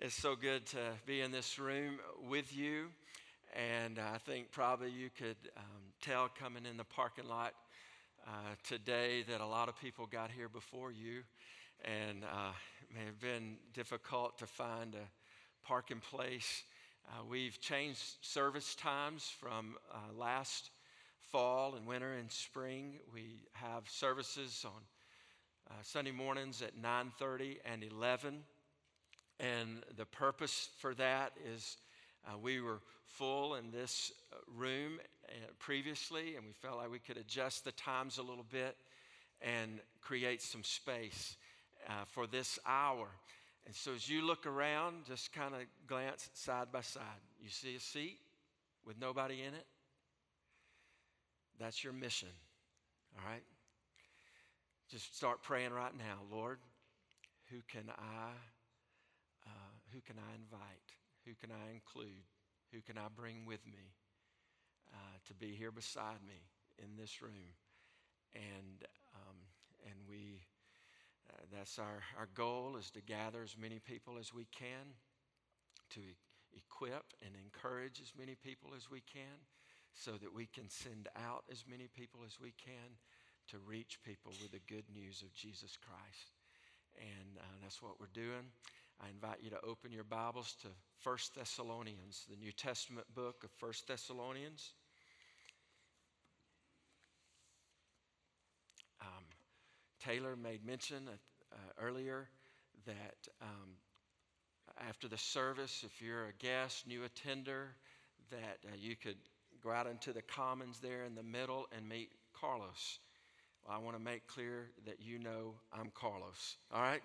It's so good to be in this room with you. And I think probably you could um, tell coming in the parking lot uh, today that a lot of people got here before you. And uh, it may have been difficult to find a parking place. Uh, we've changed service times from uh, last fall and winter and spring. We have services on uh, Sunday mornings at 9:30 and 11 and the purpose for that is uh, we were full in this uh, room uh, previously, and we felt like we could adjust the times a little bit and create some space uh, for this hour. And so as you look around, just kind of glance side by side. You see a seat with nobody in it? That's your mission, all right? Just start praying right now. Lord, who can I who can I invite? Who can I include? Who can I bring with me uh, to be here beside me in this room? And, um, and we, uh, that's our, our goal is to gather as many people as we can, to e- equip and encourage as many people as we can, so that we can send out as many people as we can to reach people with the good news of Jesus Christ and uh, that's what we're doing. I invite you to open your Bibles to 1 Thessalonians, the New Testament book of 1 Thessalonians. Um, Taylor made mention uh, earlier that um, after the service, if you're a guest, new attender, that uh, you could go out into the commons there in the middle and meet Carlos. Well, I want to make clear that you know I'm Carlos, all right?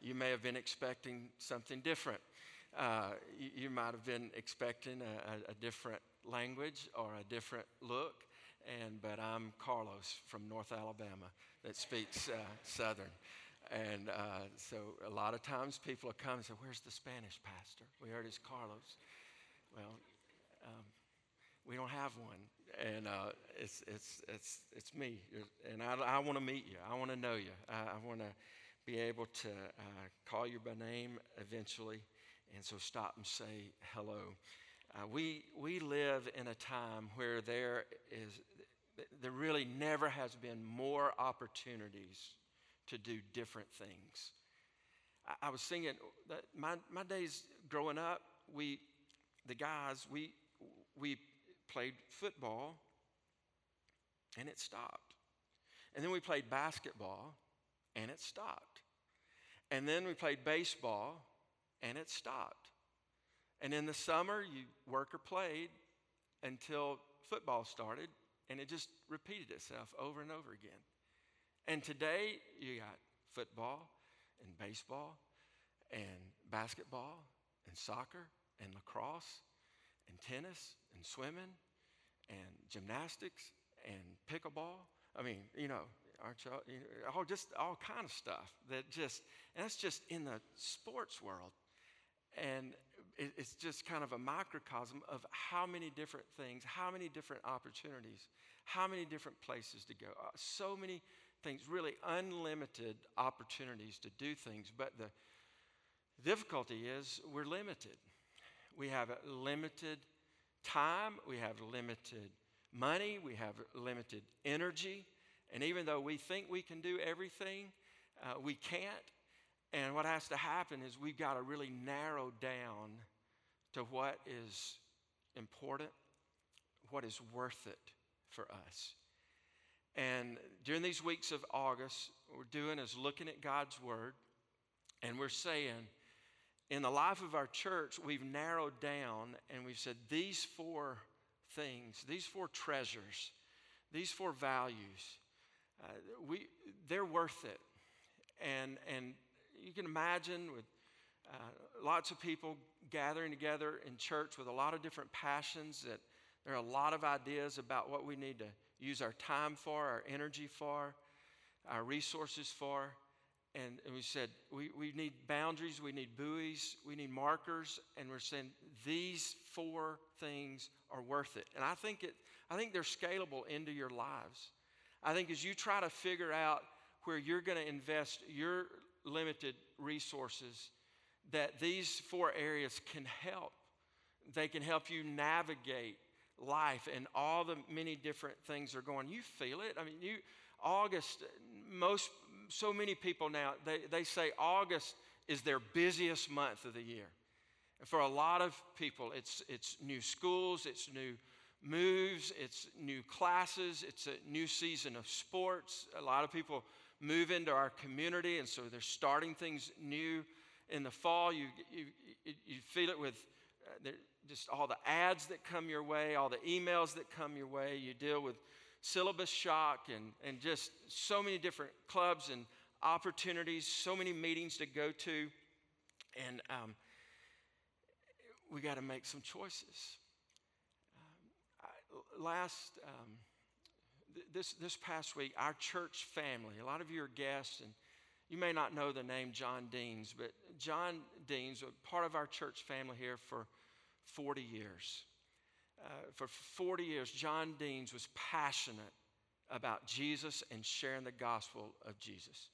You may have been expecting something different. Uh, you, you, might have been expecting a, a, different language or a different look, and, but I'm Carlos from North Alabama that speaks uh, Southern. And uh, so a lot of times people will come and say, Where's the Spanish pastor? We heard it's Carlos. Well, um, we don't have one. And uh, it's, it's, it's, it's me. And I, I want to meet you. I want to know you. I, I want to be able to uh, call you by name eventually. And so stop and say hello. Uh, we, we live in a time where there is, there really never has been more opportunities to do different things. I, I was that my, my days growing up, we, the guys, we, we played football and it stopped. And then we played basketball and it stopped. And then we played baseball and it stopped. And in the summer, you work or played until football started and it just repeated itself over and over again. And today, you got football and baseball and basketball and soccer and lacrosse and tennis and swimming and gymnastics and pickleball. I mean, you know, aren't you all, you know, all just all kind of stuff that just, and that's just in the sports world. And it's just kind of a microcosm of how many different things, how many different opportunities, how many different places to go. Uh, so many things, really unlimited opportunities to do things. But the difficulty is we're limited we have limited time, we have limited money, we have limited energy. And even though we think we can do everything, uh, we can't. And what has to happen is we've got to really narrow down to what is important, what is worth it for us. And during these weeks of August, what we're doing is looking at God's Word and we're saying, in the life of our church, we've narrowed down and we've said these four things, these four treasures, these four values, uh, we, they're worth it. And, and you can imagine with uh, lots of people gathering together in church with a lot of different passions that there are a lot of ideas about what we need to use our time for, our energy for, our resources for. And, and we said, we, we need boundaries, we need buoys, we need markers, and we're saying these four things are worth it. And I think, it, I think they're scalable into your lives. I think as you try to figure out where you're going to invest your limited resources, that these four areas can help. They can help you navigate life and all the many different things are going. You feel it. I mean, you August, most so many people now, they, they say August is their busiest month of the year. And for a lot of people, it's, it's new schools, it's new moves, it's new classes, it's a new season of sports. A lot of people move into our community, and so they're starting things new in the fall. You, you, you feel it with uh, just all the ads that come your way, all the emails that come your way. You deal with syllabus shock and, and just so many different clubs and opportunities, so many meetings to go to. And um, we got to make some choices. Last, um, th- this, this past week, our church family, a lot of you are guests, and you may not know the name John Deans, but John Deans, part of our church family here for 40 years. Uh, for 40 years, John Deans was passionate about Jesus and sharing the gospel of Jesus.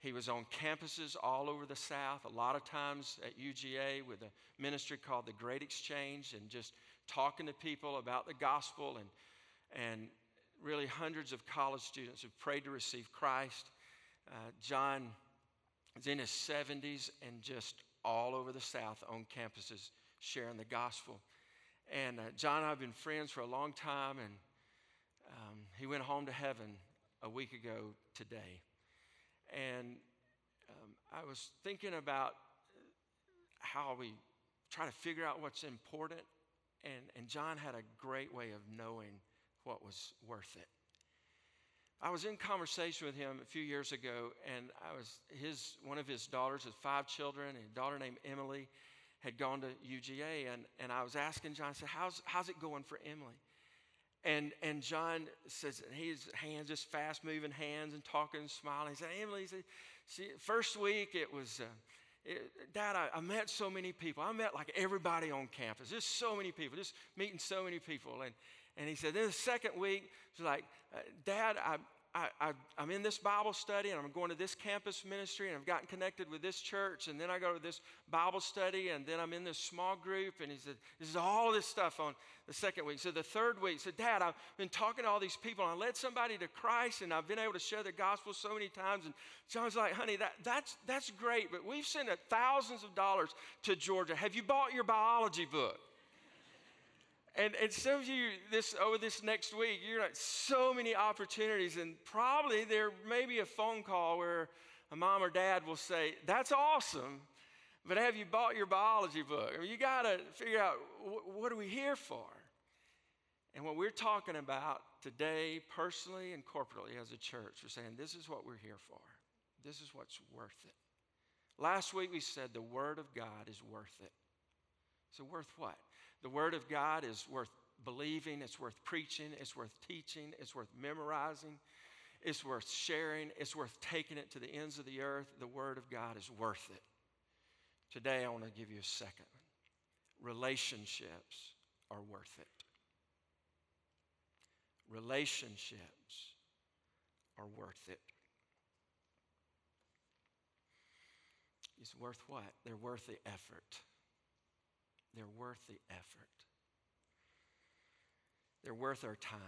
He was on campuses all over the South, a lot of times at UGA with a ministry called the Great Exchange, and just talking to people about the gospel. And, and really, hundreds of college students who prayed to receive Christ. Uh, John is in his 70s and just all over the South on campuses sharing the gospel. And uh, John and I have been friends for a long time, and um, he went home to heaven a week ago today. And um, I was thinking about how we try to figure out what's important, and, and John had a great way of knowing what was worth it. I was in conversation with him a few years ago, and I was his one of his daughters has five children, a daughter named Emily had gone to UGA, and, and I was asking John, I said, how's, how's it going for Emily? And, and John says, and his hands, just fast moving hands and talking and smiling. He said, Emily, he said, first week it was, uh, Dad, I, I, met so many people. I met like everybody on campus, just so many people, just meeting so many people. And, and he said, then the second week, she's like, uh, Dad, I, I, am in this Bible study and I'm going to this campus ministry and I've gotten connected with this church and then I go to this Bible study and then I'm in this small group and he said, This is all this stuff on the second week. So the third week, said, Dad, I've been talking to all these people I led somebody to Christ and I've been able to share the gospel so many times. And John's like, honey, that, that's, that's great, but we've sent thousands of dollars to Georgia. Have you bought your biology book? And, and some of you, this over this next week, you're like so many opportunities, and probably there may be a phone call where a mom or dad will say, "That's awesome, but have you bought your biology book? I mean, you got to figure out wh- what are we here for." And what we're talking about today, personally and corporately as a church, we're saying this is what we're here for. This is what's worth it. Last week we said the Word of God is worth it. So, worth what? The Word of God is worth believing, it's worth preaching, it's worth teaching, it's worth memorizing, it's worth sharing, it's worth taking it to the ends of the earth. The Word of God is worth it. Today, I want to give you a second Relationships are worth it. Relationships are worth it. It's worth what? They're worth the effort. They're worth the effort. They're worth our time.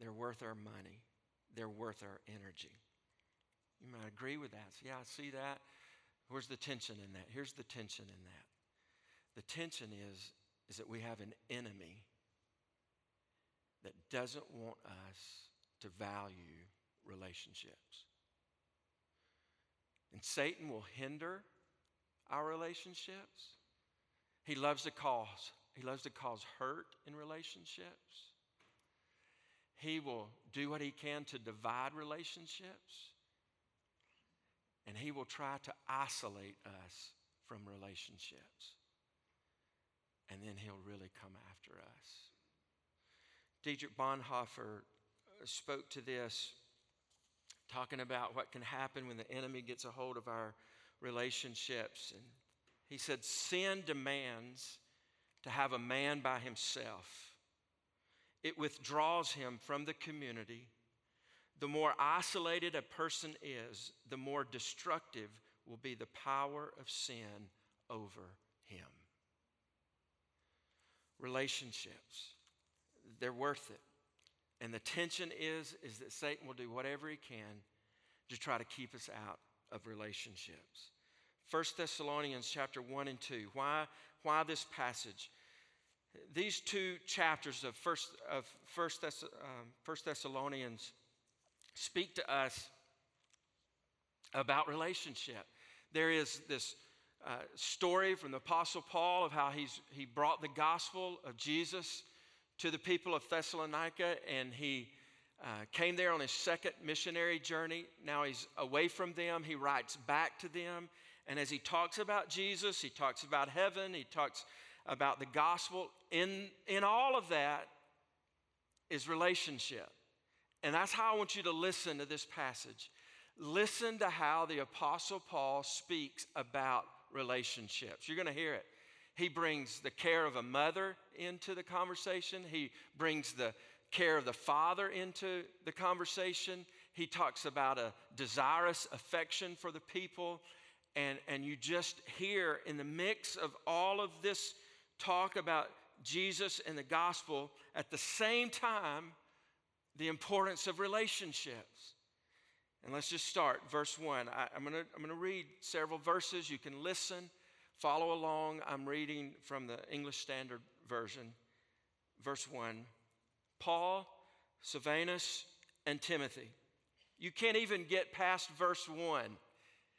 They're worth our money. They're worth our energy. You might agree with that. So, yeah, I see that. Where's the tension in that? Here's the tension in that. The tension is, is that we have an enemy that doesn't want us to value relationships. And Satan will hinder our relationships. He loves to cause, he loves to cause hurt in relationships. He will do what he can to divide relationships. And he will try to isolate us from relationships. And then he'll really come after us. Dietrich Bonhoeffer spoke to this, talking about what can happen when the enemy gets a hold of our relationships. And he said, Sin demands to have a man by himself, it withdraws him from the community. The more isolated a person is, the more destructive will be the power of sin over him. Relationships, they're worth it. And the tension is, is that Satan will do whatever he can to try to keep us out of relationships. 1 Thessalonians chapter 1 and 2. Why, why this passage? These two chapters of 1, of First, Thess, um, First Thessalonians speak to us about relationship. There is this uh, story from the Apostle Paul of how he's, he brought the gospel of Jesus to the people of Thessalonica and he uh, came there on his second missionary journey. Now he's away from them. He writes back to them. And as he talks about Jesus, he talks about heaven, he talks about the gospel. In, in all of that is relationship. And that's how I want you to listen to this passage. Listen to how the Apostle Paul speaks about relationships. You're going to hear it. He brings the care of a mother into the conversation, he brings the care of the father into the conversation. He talks about a desirous affection for the people. And, and you just hear in the mix of all of this talk about Jesus and the gospel at the same time the importance of relationships. And let's just start. Verse 1. I, am going to I'm to read several verses. You can listen, follow along. I'm reading from the English Standard Version. Verse 1 Paul, Silvanus, and Timothy. You can't even get past verse 1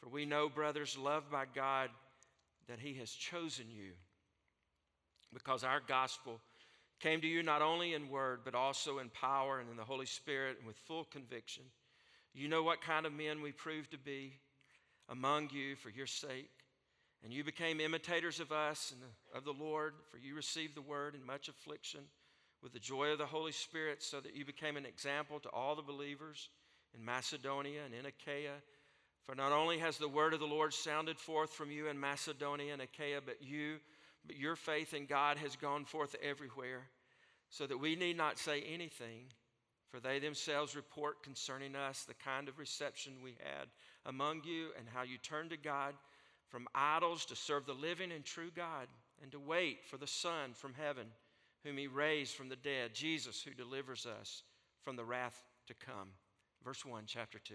For we know, brothers, loved by God, that He has chosen you because our gospel came to you not only in word, but also in power and in the Holy Spirit and with full conviction. You know what kind of men we proved to be among you for your sake. And you became imitators of us and of the Lord, for you received the word in much affliction with the joy of the Holy Spirit, so that you became an example to all the believers in Macedonia and in Achaia. For not only has the word of the Lord sounded forth from you in Macedonia and Achaia, but you but your faith in God has gone forth everywhere, so that we need not say anything, for they themselves report concerning us the kind of reception we had among you and how you turned to God from idols to serve the living and true God and to wait for the Son from heaven, whom He raised from the dead, Jesus, who delivers us from the wrath to come. Verse 1, chapter 2.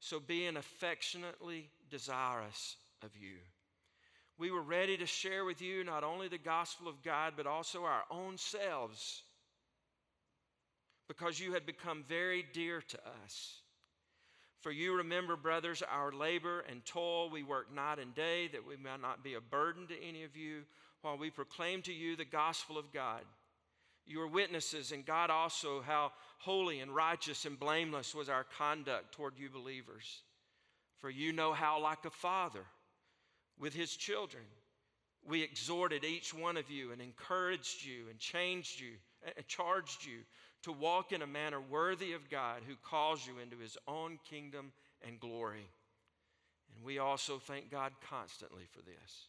So being affectionately desirous of you. We were ready to share with you not only the gospel of God, but also our own selves because you had become very dear to us. For you remember, brothers, our labor and toil. We work night and day that we might not be a burden to any of you while we proclaim to you the gospel of God. You are witnesses, and God also, how holy and righteous and blameless was our conduct toward you believers. For you know how, like a father with his children, we exhorted each one of you and encouraged you and changed you and charged you to walk in a manner worthy of God who calls you into his own kingdom and glory. And we also thank God constantly for this,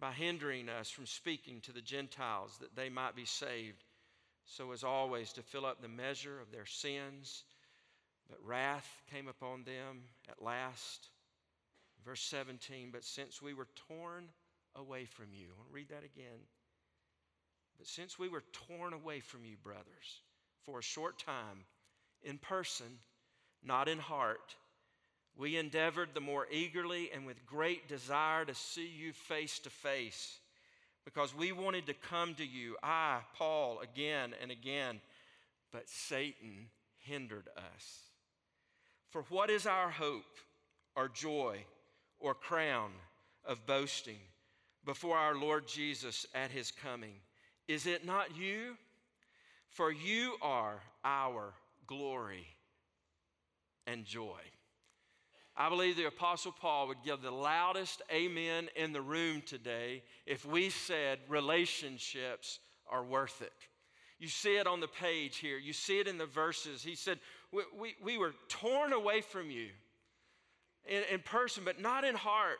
by hindering us from speaking to the Gentiles that they might be saved, so as always to fill up the measure of their sins. But wrath came upon them at last. Verse 17, but since we were torn away from you, I want to read that again. But since we were torn away from you, brothers, for a short time, in person, not in heart, we endeavored the more eagerly and with great desire to see you face to face because we wanted to come to you, I, Paul, again and again, but Satan hindered us. For what is our hope or joy or crown of boasting before our Lord Jesus at his coming? Is it not you? For you are our glory and joy. I believe the Apostle Paul would give the loudest amen in the room today if we said relationships are worth it. You see it on the page here, you see it in the verses. He said, We, we, we were torn away from you in, in person, but not in heart.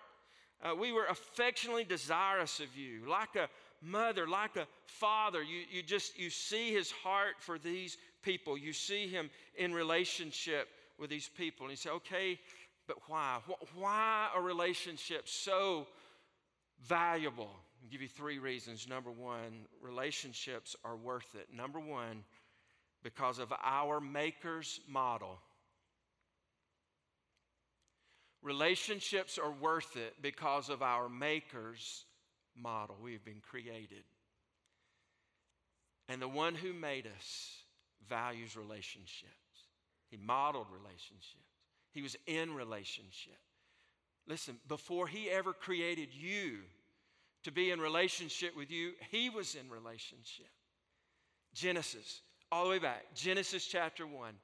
Uh, we were affectionately desirous of you, like a mother, like a father. You, you just you see his heart for these people. You see him in relationship with these people. And he said, okay, but why? Why are relationships so valuable? I'll give you three reasons. Number one, relationships are worth it. Number one, because of our Maker's model. Relationships are worth it because of our Maker's model. We've been created. And the one who made us values relationships, He modeled relationships. He was in relationship. Listen, before he ever created you to be in relationship with you, he was in relationship. Genesis, all the way back, Genesis chapter 1,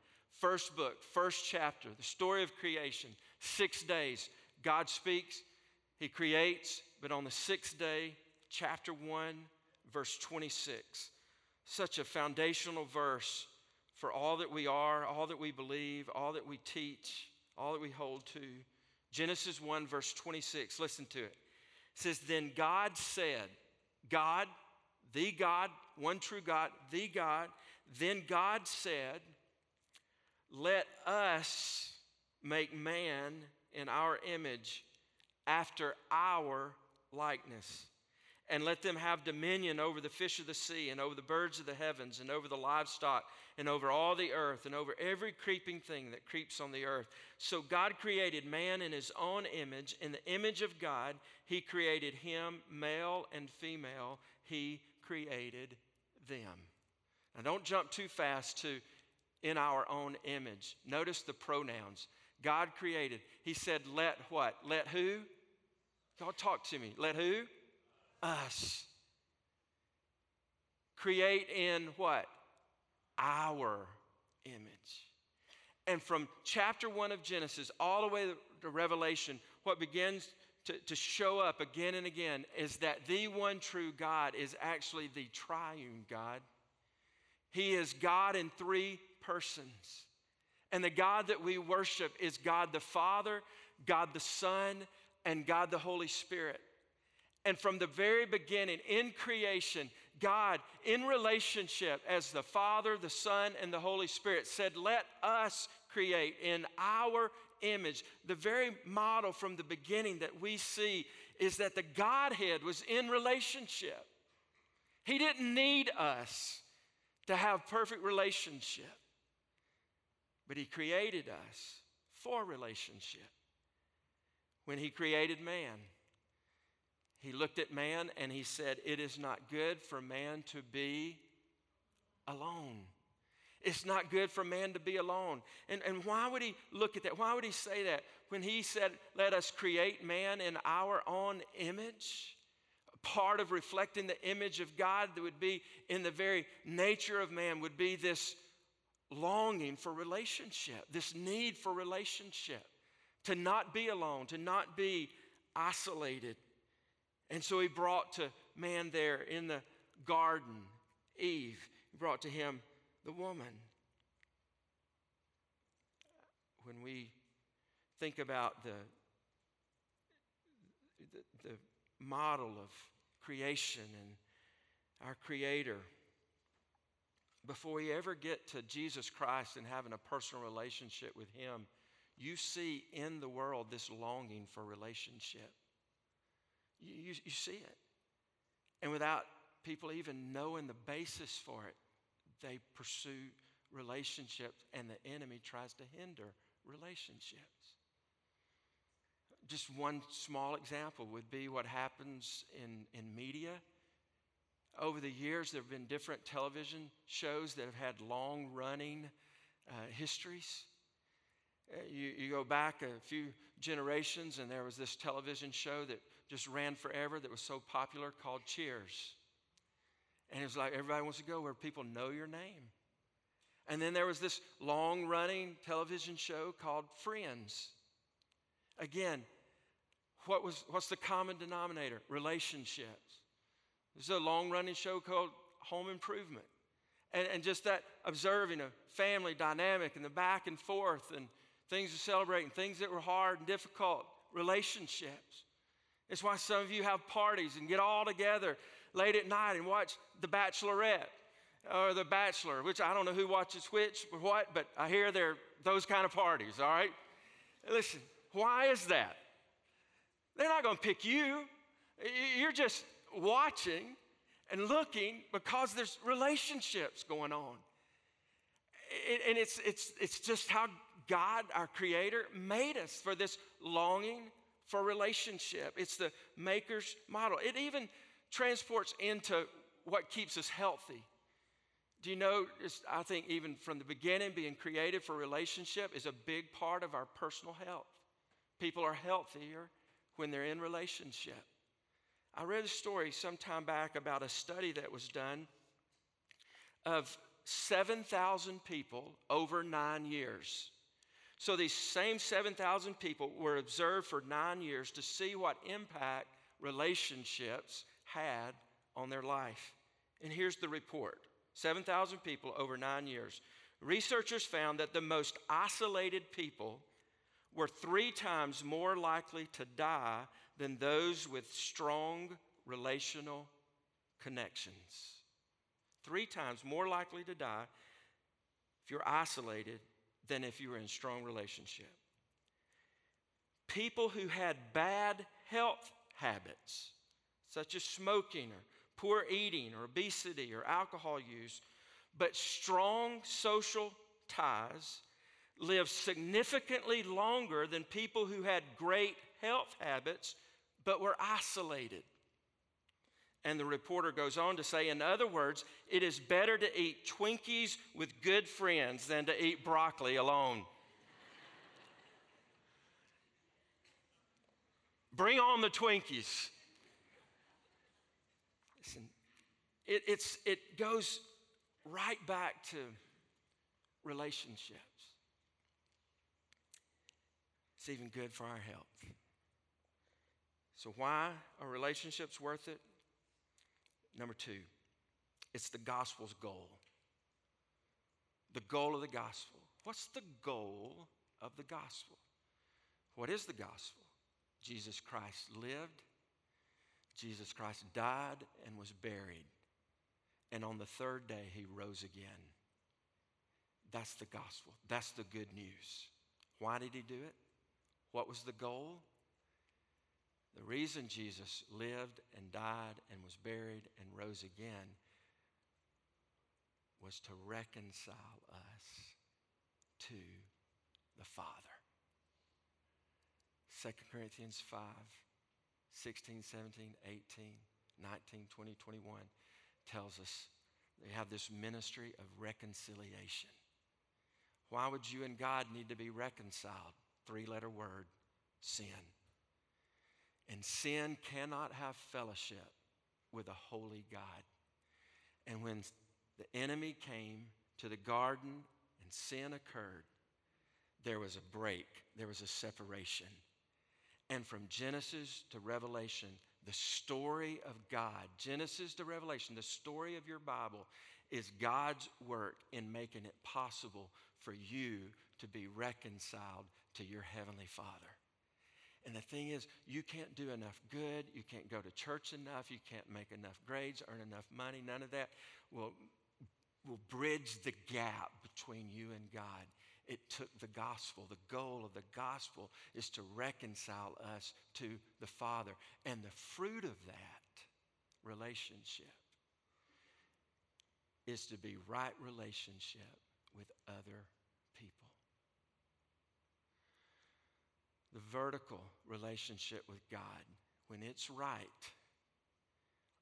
first book, first chapter, the story of creation, six days. God speaks, he creates, but on the sixth day, chapter 1, verse 26, such a foundational verse for all that we are, all that we believe, all that we teach all that we hold to. Genesis 1, verse 26, listen to it. It says, Then God said, God, the God, one true God, the God, then God said, Let us make man in our image after our likeness and let them have dominion over the fish of the sea, and over the birds of the heavens, and over the livestock, and over all the earth, and over every creeping thing that creeps on the earth. So God created man in his own image. In the image of God, he created him, male and female, he created them. Now, don't jump too fast to in our own image. Notice the pronouns. God created. He said, let what? Let who? Y'all talk to me. Let who? Us. Create in what? Our image. And from chapter one of Genesis all the way to Revelation, what begins to, to show up again and again is that the one true God is actually the triune God. He is God in three persons. And the God that we worship is God the Father, God the Son, and God the Holy Spirit. And from the very beginning, in creation, God, in relationship as the Father, the Son, and the Holy Spirit, said, Let us create in our image. The very model from the beginning that we see is that the Godhead was in relationship. He didn't need us to have perfect relationship, but He created us for relationship when He created man. He looked at man and he said, It is not good for man to be alone. It's not good for man to be alone. And, and why would he look at that? Why would he say that? When he said, Let us create man in our own image, part of reflecting the image of God that would be in the very nature of man would be this longing for relationship, this need for relationship, to not be alone, to not be isolated. And so he brought to man there in the garden, Eve, he brought to him the woman. When we think about the, the, the model of creation and our Creator, before we ever get to Jesus Christ and having a personal relationship with Him, you see in the world this longing for relationship. You, you, you, see it. And without people even knowing the basis for it, they pursue relationships, and the enemy tries to hinder relationships. Just one small example would be what happens in, in media. Over the years, there have been different television shows that have had long running uh, histories. Uh, you, you go back a few generations, and there was this television show that just ran forever that was so popular called Cheers. And it was like everybody wants to go where people know your name. And then there was this long running television show called Friends. Again, what was, what's the common denominator? Relationships. There's a long running show called Home Improvement. And, and just that observing a family dynamic and the back and forth and things to celebrate and things that were hard and difficult, relationships. It's why some of you have parties and get all together late at night and watch The Bachelorette or The Bachelor, which I don't know who watches which or what, but I hear they're those kind of parties, all right? Listen, why is that? They're not going to pick you. You're just watching and looking because there's relationships going on. And it's, it's, it's just how God, our Creator, made us for this longing for relationship. It's the Maker's model. It even transports into what keeps us healthy. Do you know, I think even from the beginning, being created for relationship is a big part of our personal health. People are healthier when they're in relationship. I read a story some time back about a study that was done of 7,000 people over nine years. So these same 7,000 people were observed for nine years to see what impact relationships had on their life. And here's the report 7,000 people over nine years. Researchers found that the most isolated people were three times more likely to die than those with strong relational connections. Three times more likely to die if you're isolated than if you were in strong relationship. People who had bad health habits, such as smoking or poor eating or obesity or alcohol use, but strong social ties live significantly longer than people who had great health habits but were isolated. And the reporter goes on to say, in other words, it is better to eat Twinkies with good friends than to eat broccoli alone. Bring on the Twinkies. Listen, it, it goes right back to relationships. It's even good for our health. So, why are relationships worth it? Number two, it's the gospel's goal. The goal of the gospel. What's the goal of the gospel? What is the gospel? Jesus Christ lived, Jesus Christ died and was buried, and on the third day he rose again. That's the gospel. That's the good news. Why did he do it? What was the goal? The reason Jesus lived and died and was buried and rose again was to reconcile us to the Father. 2 Corinthians 5, 16, 17, 18, 19, 20, 21 tells us they have this ministry of reconciliation. Why would you and God need to be reconciled? Three letter word sin. And sin cannot have fellowship with a holy God. And when the enemy came to the garden and sin occurred, there was a break, there was a separation. And from Genesis to Revelation, the story of God, Genesis to Revelation, the story of your Bible is God's work in making it possible for you to be reconciled to your Heavenly Father. And the thing is, you can't do enough good. You can't go to church enough. You can't make enough grades, earn enough money. None of that will, will bridge the gap between you and God. It took the gospel. The goal of the gospel is to reconcile us to the Father. And the fruit of that relationship is to be right relationship with other people. The vertical relationship with God, when it's right,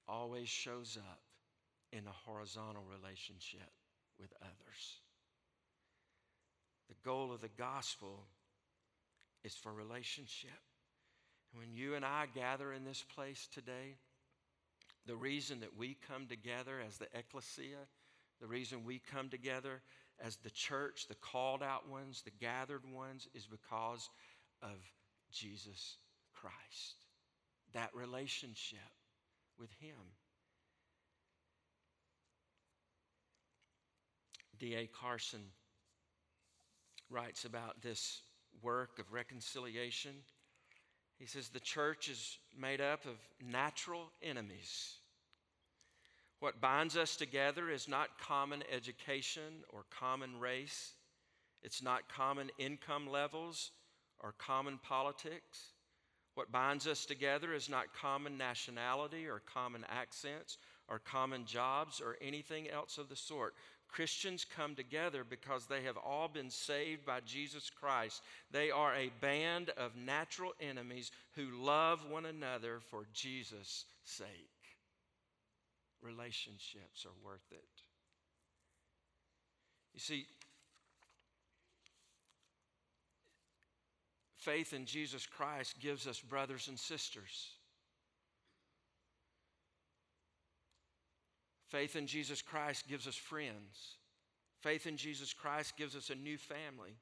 always shows up in a horizontal relationship with others. The goal of the gospel is for relationship. And when you and I gather in this place today, the reason that we come together as the ecclesia, the reason we come together as the church, the called out ones, the gathered ones, is because of Jesus Christ. That relationship with Him. D.A. Carson writes about this work of reconciliation. He says the church is made up of natural enemies. What binds us together is not common education or common race, it's not common income levels or common politics. What binds us together is not common nationality or common accents or common jobs or anything else of the sort. Christians come together because they have all been saved by Jesus Christ. They are a band of natural enemies who love one another for Jesus' sake. Relationships are worth it. You see, faith in Jesus Christ gives us brothers and sisters. Faith in Jesus Christ gives us friends. Faith in Jesus Christ gives us a new family.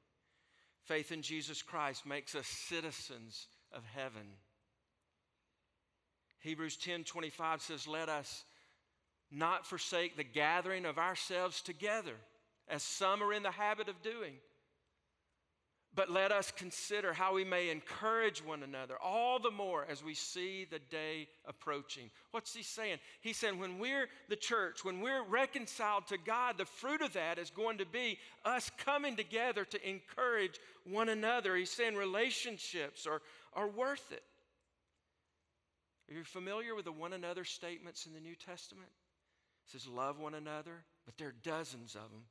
Faith in Jesus Christ makes us citizens of heaven. Hebrews 10:25 says, "Let us not forsake the gathering of ourselves together, as some are in the habit of doing." But let us consider how we may encourage one another all the more as we see the day approaching. What's he saying? He's saying when we're the church, when we're reconciled to God, the fruit of that is going to be us coming together to encourage one another. He's saying relationships are, are worth it. Are you familiar with the one another statements in the New Testament? It says, love one another, but there are dozens of them.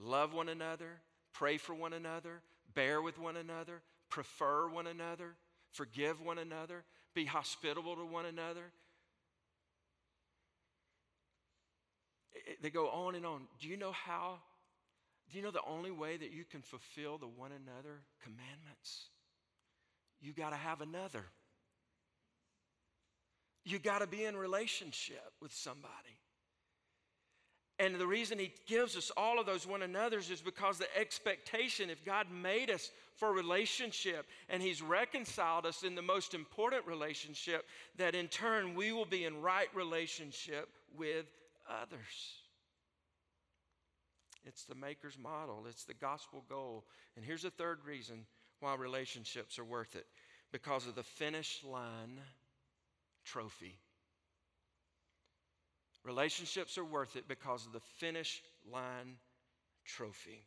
Love one another, pray for one another, bear with one another, prefer one another, forgive one another, be hospitable to one another. they go on and on. Do you know how? Do you know the only way that you can fulfill the one another commandments? You got to have another. You got to be in relationship with somebody. And the reason he gives us all of those one another's is because the expectation, if God made us for relationship and he's reconciled us in the most important relationship, that in turn we will be in right relationship with others. It's the maker's model, it's the gospel goal. And here's the third reason why relationships are worth it because of the finish line trophy. Relationships are worth it because of the finish line trophy.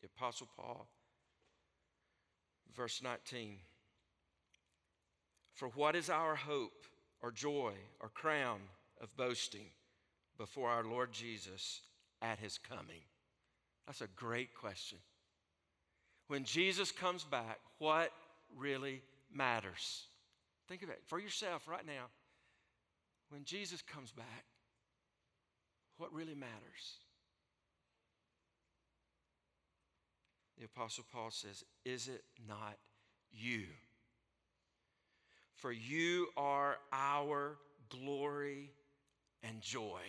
The Apostle Paul, verse 19. For what is our hope or joy or crown of boasting before our Lord Jesus at his coming? That's a great question. When Jesus comes back, what really matters? Think of it for yourself right now. When Jesus comes back, what really matters? The Apostle Paul says, Is it not you? for you are our glory and joy.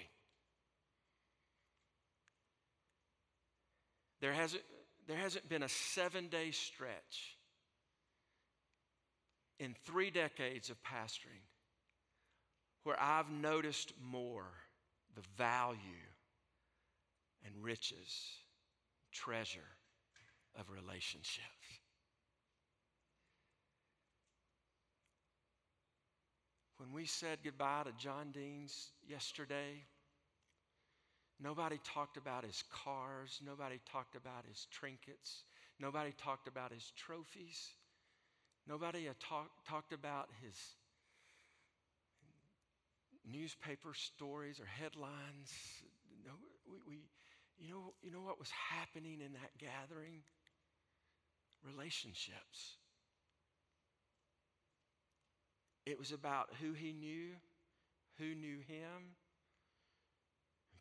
There hasn't, there hasn't been a seven day stretch in three decades of pastoring where I've noticed more the value and riches, treasure of relationships. When we said goodbye to John Deans yesterday, nobody talked about his cars, nobody talked about his trinkets, nobody talked about his trophies, nobody talk, talked about his newspaper stories or headlines. No, we, we, you, know, you know what was happening in that gathering? Relationships. It was about who he knew, who knew him,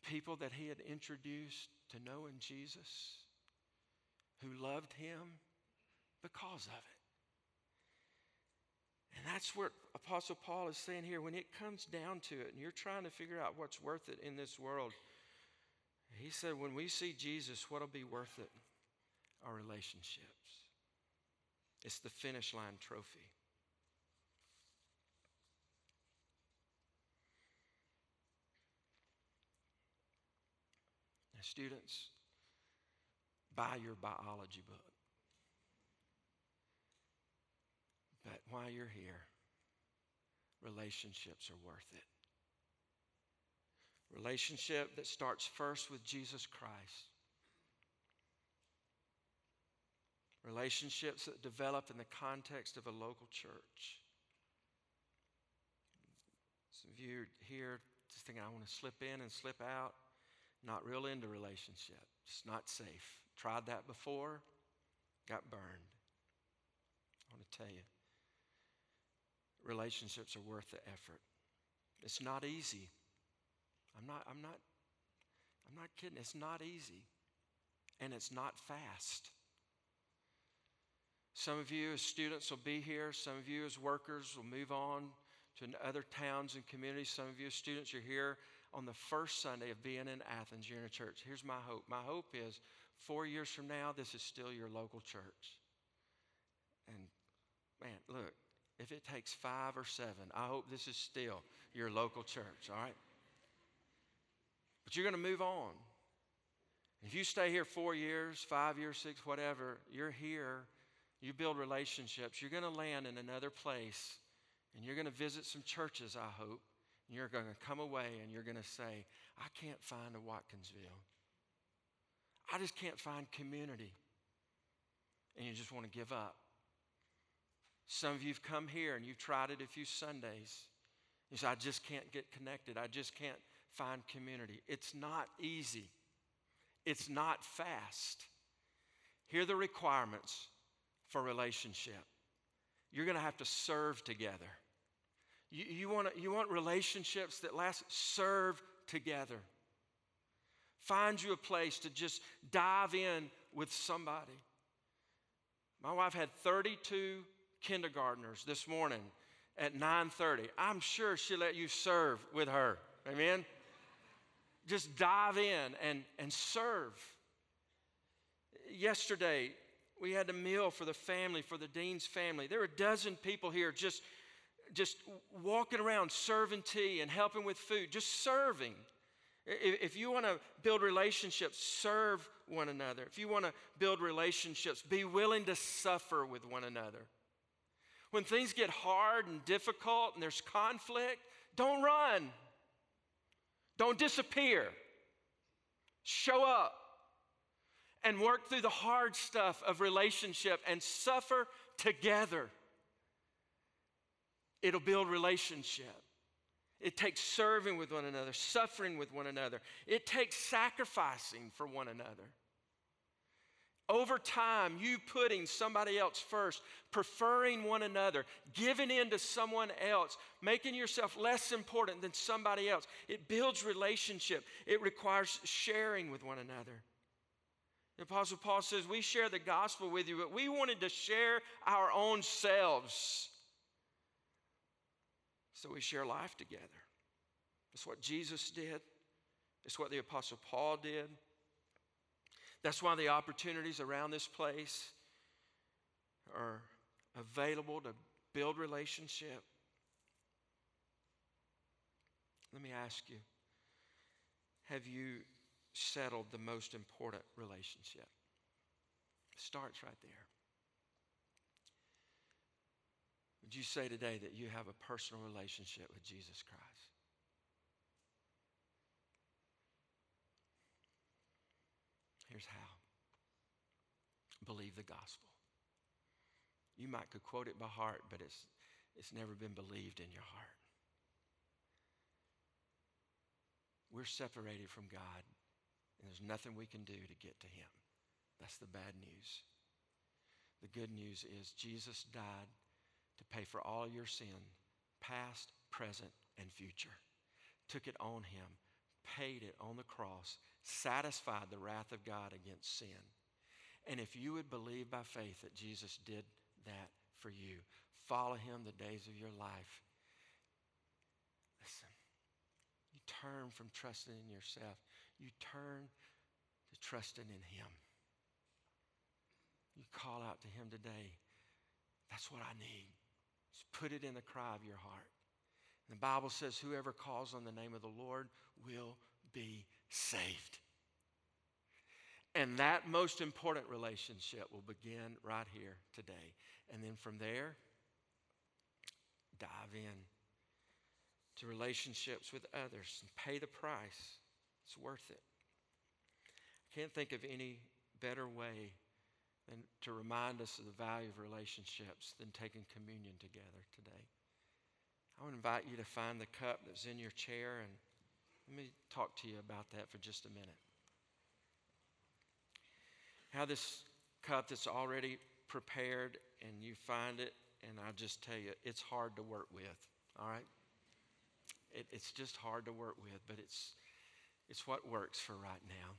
people that he had introduced to knowing Jesus, who loved him because of it. And that's what Apostle Paul is saying here. When it comes down to it, and you're trying to figure out what's worth it in this world, he said, when we see Jesus, what'll be worth it? Our relationships. It's the finish line trophy. Now, students, buy your biology book. But while you're here, relationships are worth it. Relationship that starts first with Jesus Christ. Relationships that develop in the context of a local church. Some of you here just thinking, I want to slip in and slip out. Not real into relationship. It's not safe. Tried that before, got burned. I want to tell you relationships are worth the effort. It's not easy. I'm not, I'm not, I'm not kidding. It's not easy. And it's not fast. Some of you as students will be here. Some of you as workers will move on to other towns and communities. Some of you as students, you're here on the first Sunday of being in Athens. You're in a church. Here's my hope. My hope is four years from now, this is still your local church. And man, look, if it takes five or seven, I hope this is still your local church, all right? But you're going to move on. If you stay here four years, five years, six, whatever, you're here, you build relationships, you're going to land in another place, and you're going to visit some churches, I hope, and you're going to come away and you're going to say, I can't find a Watkinsville. I just can't find community. And you just want to give up. Some of you have come here and you've tried it a few Sundays. You say, I just can't get connected. I just can't find community. It's not easy, it's not fast. Here are the requirements for relationship you're going to have to serve together. You, you, want, you want relationships that last, serve together. Find you a place to just dive in with somebody. My wife had 32 kindergartners this morning at 9:30. I'm sure she'll let you serve with her. Amen. Just dive in and, and serve. Yesterday, we had a meal for the family, for the Dean's family. There were a dozen people here just, just walking around serving tea and helping with food, just serving. If you want to build relationships, serve one another. If you want to build relationships, be willing to suffer with one another. When things get hard and difficult and there's conflict, don't run. Don't disappear. Show up and work through the hard stuff of relationship and suffer together. It'll build relationship. It takes serving with one another, suffering with one another. It takes sacrificing for one another. Over time, you putting somebody else first, preferring one another, giving in to someone else, making yourself less important than somebody else. It builds relationship. It requires sharing with one another. The Apostle Paul says, We share the gospel with you, but we wanted to share our own selves. So we share life together. It's what Jesus did, it's what the Apostle Paul did. That's why the opportunities around this place are available to build relationship. Let me ask you have you settled the most important relationship? It starts right there. Would you say today that you have a personal relationship with Jesus Christ? Here's how believe the gospel. You might could quote it by heart, but it's, it's never been believed in your heart. We're separated from God, and there's nothing we can do to get to Him. That's the bad news. The good news is Jesus died to pay for all your sin, past, present, and future. Took it on Him, paid it on the cross, satisfied the wrath of God against sin. And if you would believe by faith that Jesus did that for you, follow Him the days of your life. Listen, you turn from trusting in yourself, you turn to trusting in Him. You call out to Him today. That's what I need. Just put it in the cry of your heart. And the Bible says, whoever calls on the name of the Lord will be saved. And that most important relationship will begin right here today. And then from there, dive in to relationships with others and pay the price. It's worth it. I can't think of any better way than to remind us of the value of relationships than taking communion together today. I would invite you to find the cup that's in your chair and let me talk to you about that for just a minute. How this cup that's already prepared and you find it, and I'll just tell you, it's hard to work with, all right? It, it's just hard to work with, but it's, it's what works for right now.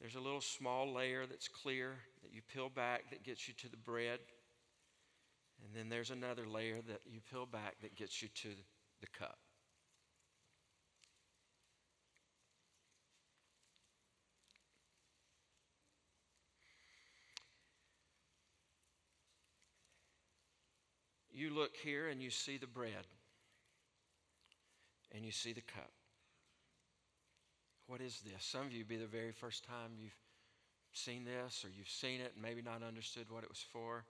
There's a little small layer that's clear that you peel back that gets you to the bread. And then there's another layer that you peel back that gets you to the cup. You look here and you see the bread and you see the cup. What is this? Some of you be the very first time you've seen this or you've seen it and maybe not understood what it was for.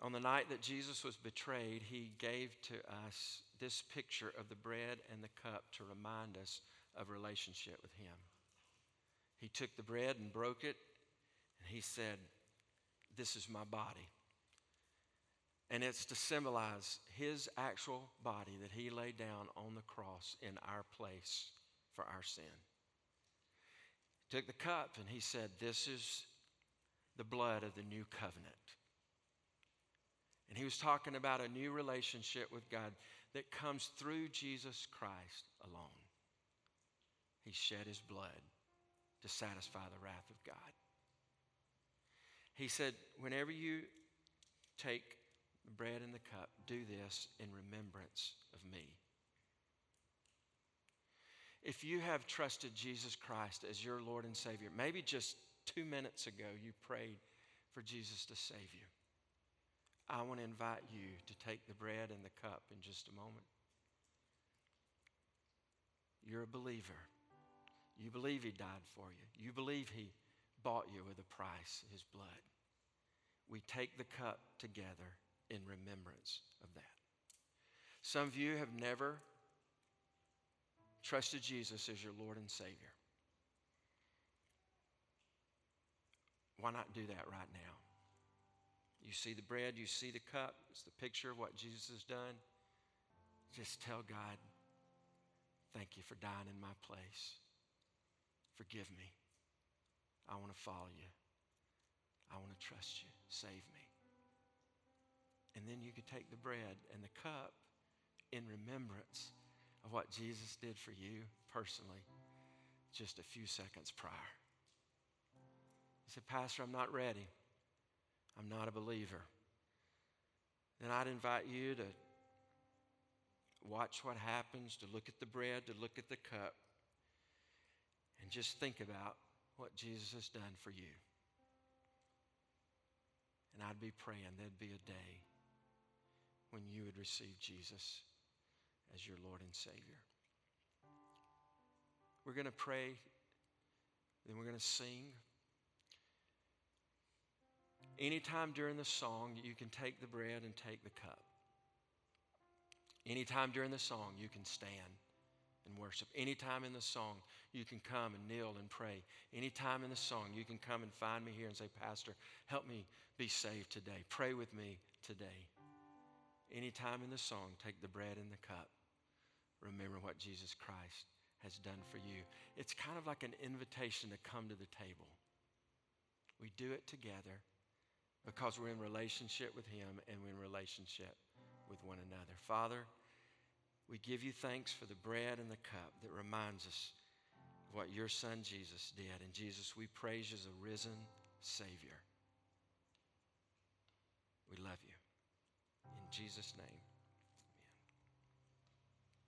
On the night that Jesus was betrayed, he gave to us this picture of the bread and the cup to remind us of relationship with him. He took the bread and broke it, and he said, This is my body. And it's to symbolize his actual body that he laid down on the cross in our place for our sin. He took the cup and he said, This is the blood of the new covenant. And he was talking about a new relationship with God that comes through Jesus Christ alone. He shed his blood to satisfy the wrath of God. He said, Whenever you take the bread and the cup, do this in remembrance of me. If you have trusted Jesus Christ as your Lord and Savior, maybe just two minutes ago you prayed for Jesus to save you. I want to invite you to take the bread and the cup in just a moment. You're a believer. You believe He died for you. You believe He bought you with a price, His blood. We take the cup together in remembrance of that. Some of you have never trusted Jesus as your Lord and Savior. Why not do that right now? You see the bread, you see the cup, it's the picture of what Jesus has done. Just tell God, thank you for dying in my place. Forgive me. I want to follow you. I want to trust you. Save me. And then you could take the bread and the cup in remembrance of what Jesus did for you personally just a few seconds prior. You said, Pastor, I'm not ready. I'm not a believer. Then I'd invite you to watch what happens, to look at the bread, to look at the cup, and just think about what Jesus has done for you. And I'd be praying there'd be a day when you would receive Jesus as your Lord and Savior. We're going to pray, then we're going to sing. Anytime during the song, you can take the bread and take the cup. Anytime during the song, you can stand and worship. Anytime in the song, you can come and kneel and pray. Anytime in the song, you can come and find me here and say, Pastor, help me be saved today. Pray with me today. Anytime in the song, take the bread and the cup. Remember what Jesus Christ has done for you. It's kind of like an invitation to come to the table. We do it together because we're in relationship with Him and we're in relationship with one another. Father, we give you thanks for the bread and the cup that reminds us of what your Son Jesus did. And Jesus, we praise you as a risen Savior. We love you. Jesus' name.